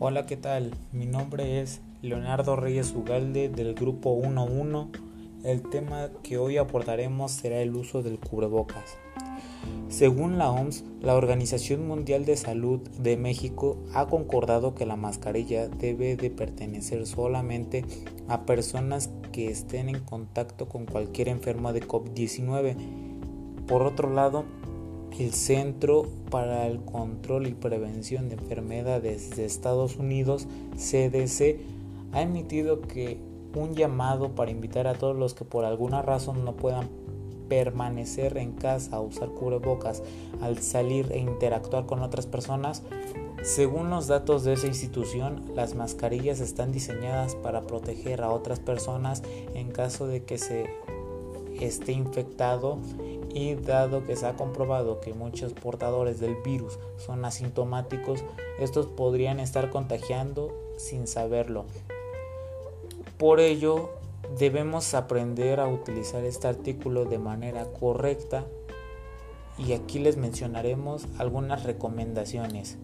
Hola, ¿qué tal? Mi nombre es Leonardo Reyes Ugalde del grupo 11. El tema que hoy abordaremos será el uso del cubrebocas. Según la OMS, la Organización Mundial de Salud de México ha concordado que la mascarilla debe de pertenecer solamente a personas que estén en contacto con cualquier enfermo de COVID-19. Por otro lado, el Centro para el Control y Prevención de Enfermedades de Estados Unidos, CDC, ha emitido que un llamado para invitar a todos los que por alguna razón no puedan permanecer en casa, usar cubrebocas al salir e interactuar con otras personas. Según los datos de esa institución, las mascarillas están diseñadas para proteger a otras personas en caso de que se esté infectado y dado que se ha comprobado que muchos portadores del virus son asintomáticos, estos podrían estar contagiando sin saberlo. Por ello, debemos aprender a utilizar este artículo de manera correcta y aquí les mencionaremos algunas recomendaciones.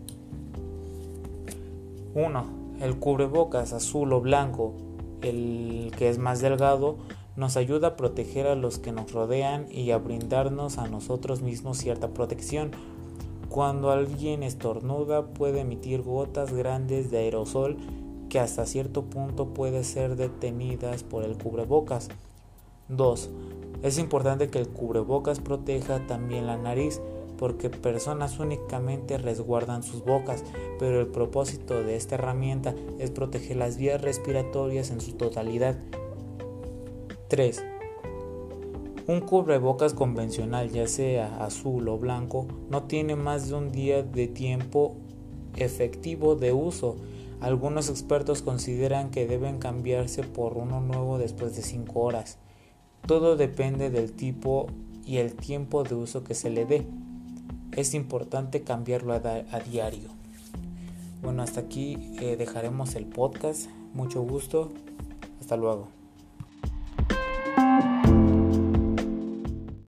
1. El cubrebocas azul o blanco, el que es más delgado, nos ayuda a proteger a los que nos rodean y a brindarnos a nosotros mismos cierta protección. Cuando alguien estornuda puede emitir gotas grandes de aerosol que hasta cierto punto puede ser detenidas por el cubrebocas. 2. Es importante que el cubrebocas proteja también la nariz porque personas únicamente resguardan sus bocas, pero el propósito de esta herramienta es proteger las vías respiratorias en su totalidad 3. Un cubrebocas convencional, ya sea azul o blanco, no tiene más de un día de tiempo efectivo de uso. Algunos expertos consideran que deben cambiarse por uno nuevo después de 5 horas. Todo depende del tipo y el tiempo de uso que se le dé. Es importante cambiarlo a, diario. Bueno, hasta aquí eh, dejaremos el podcast. Mucho gusto. Hasta luego.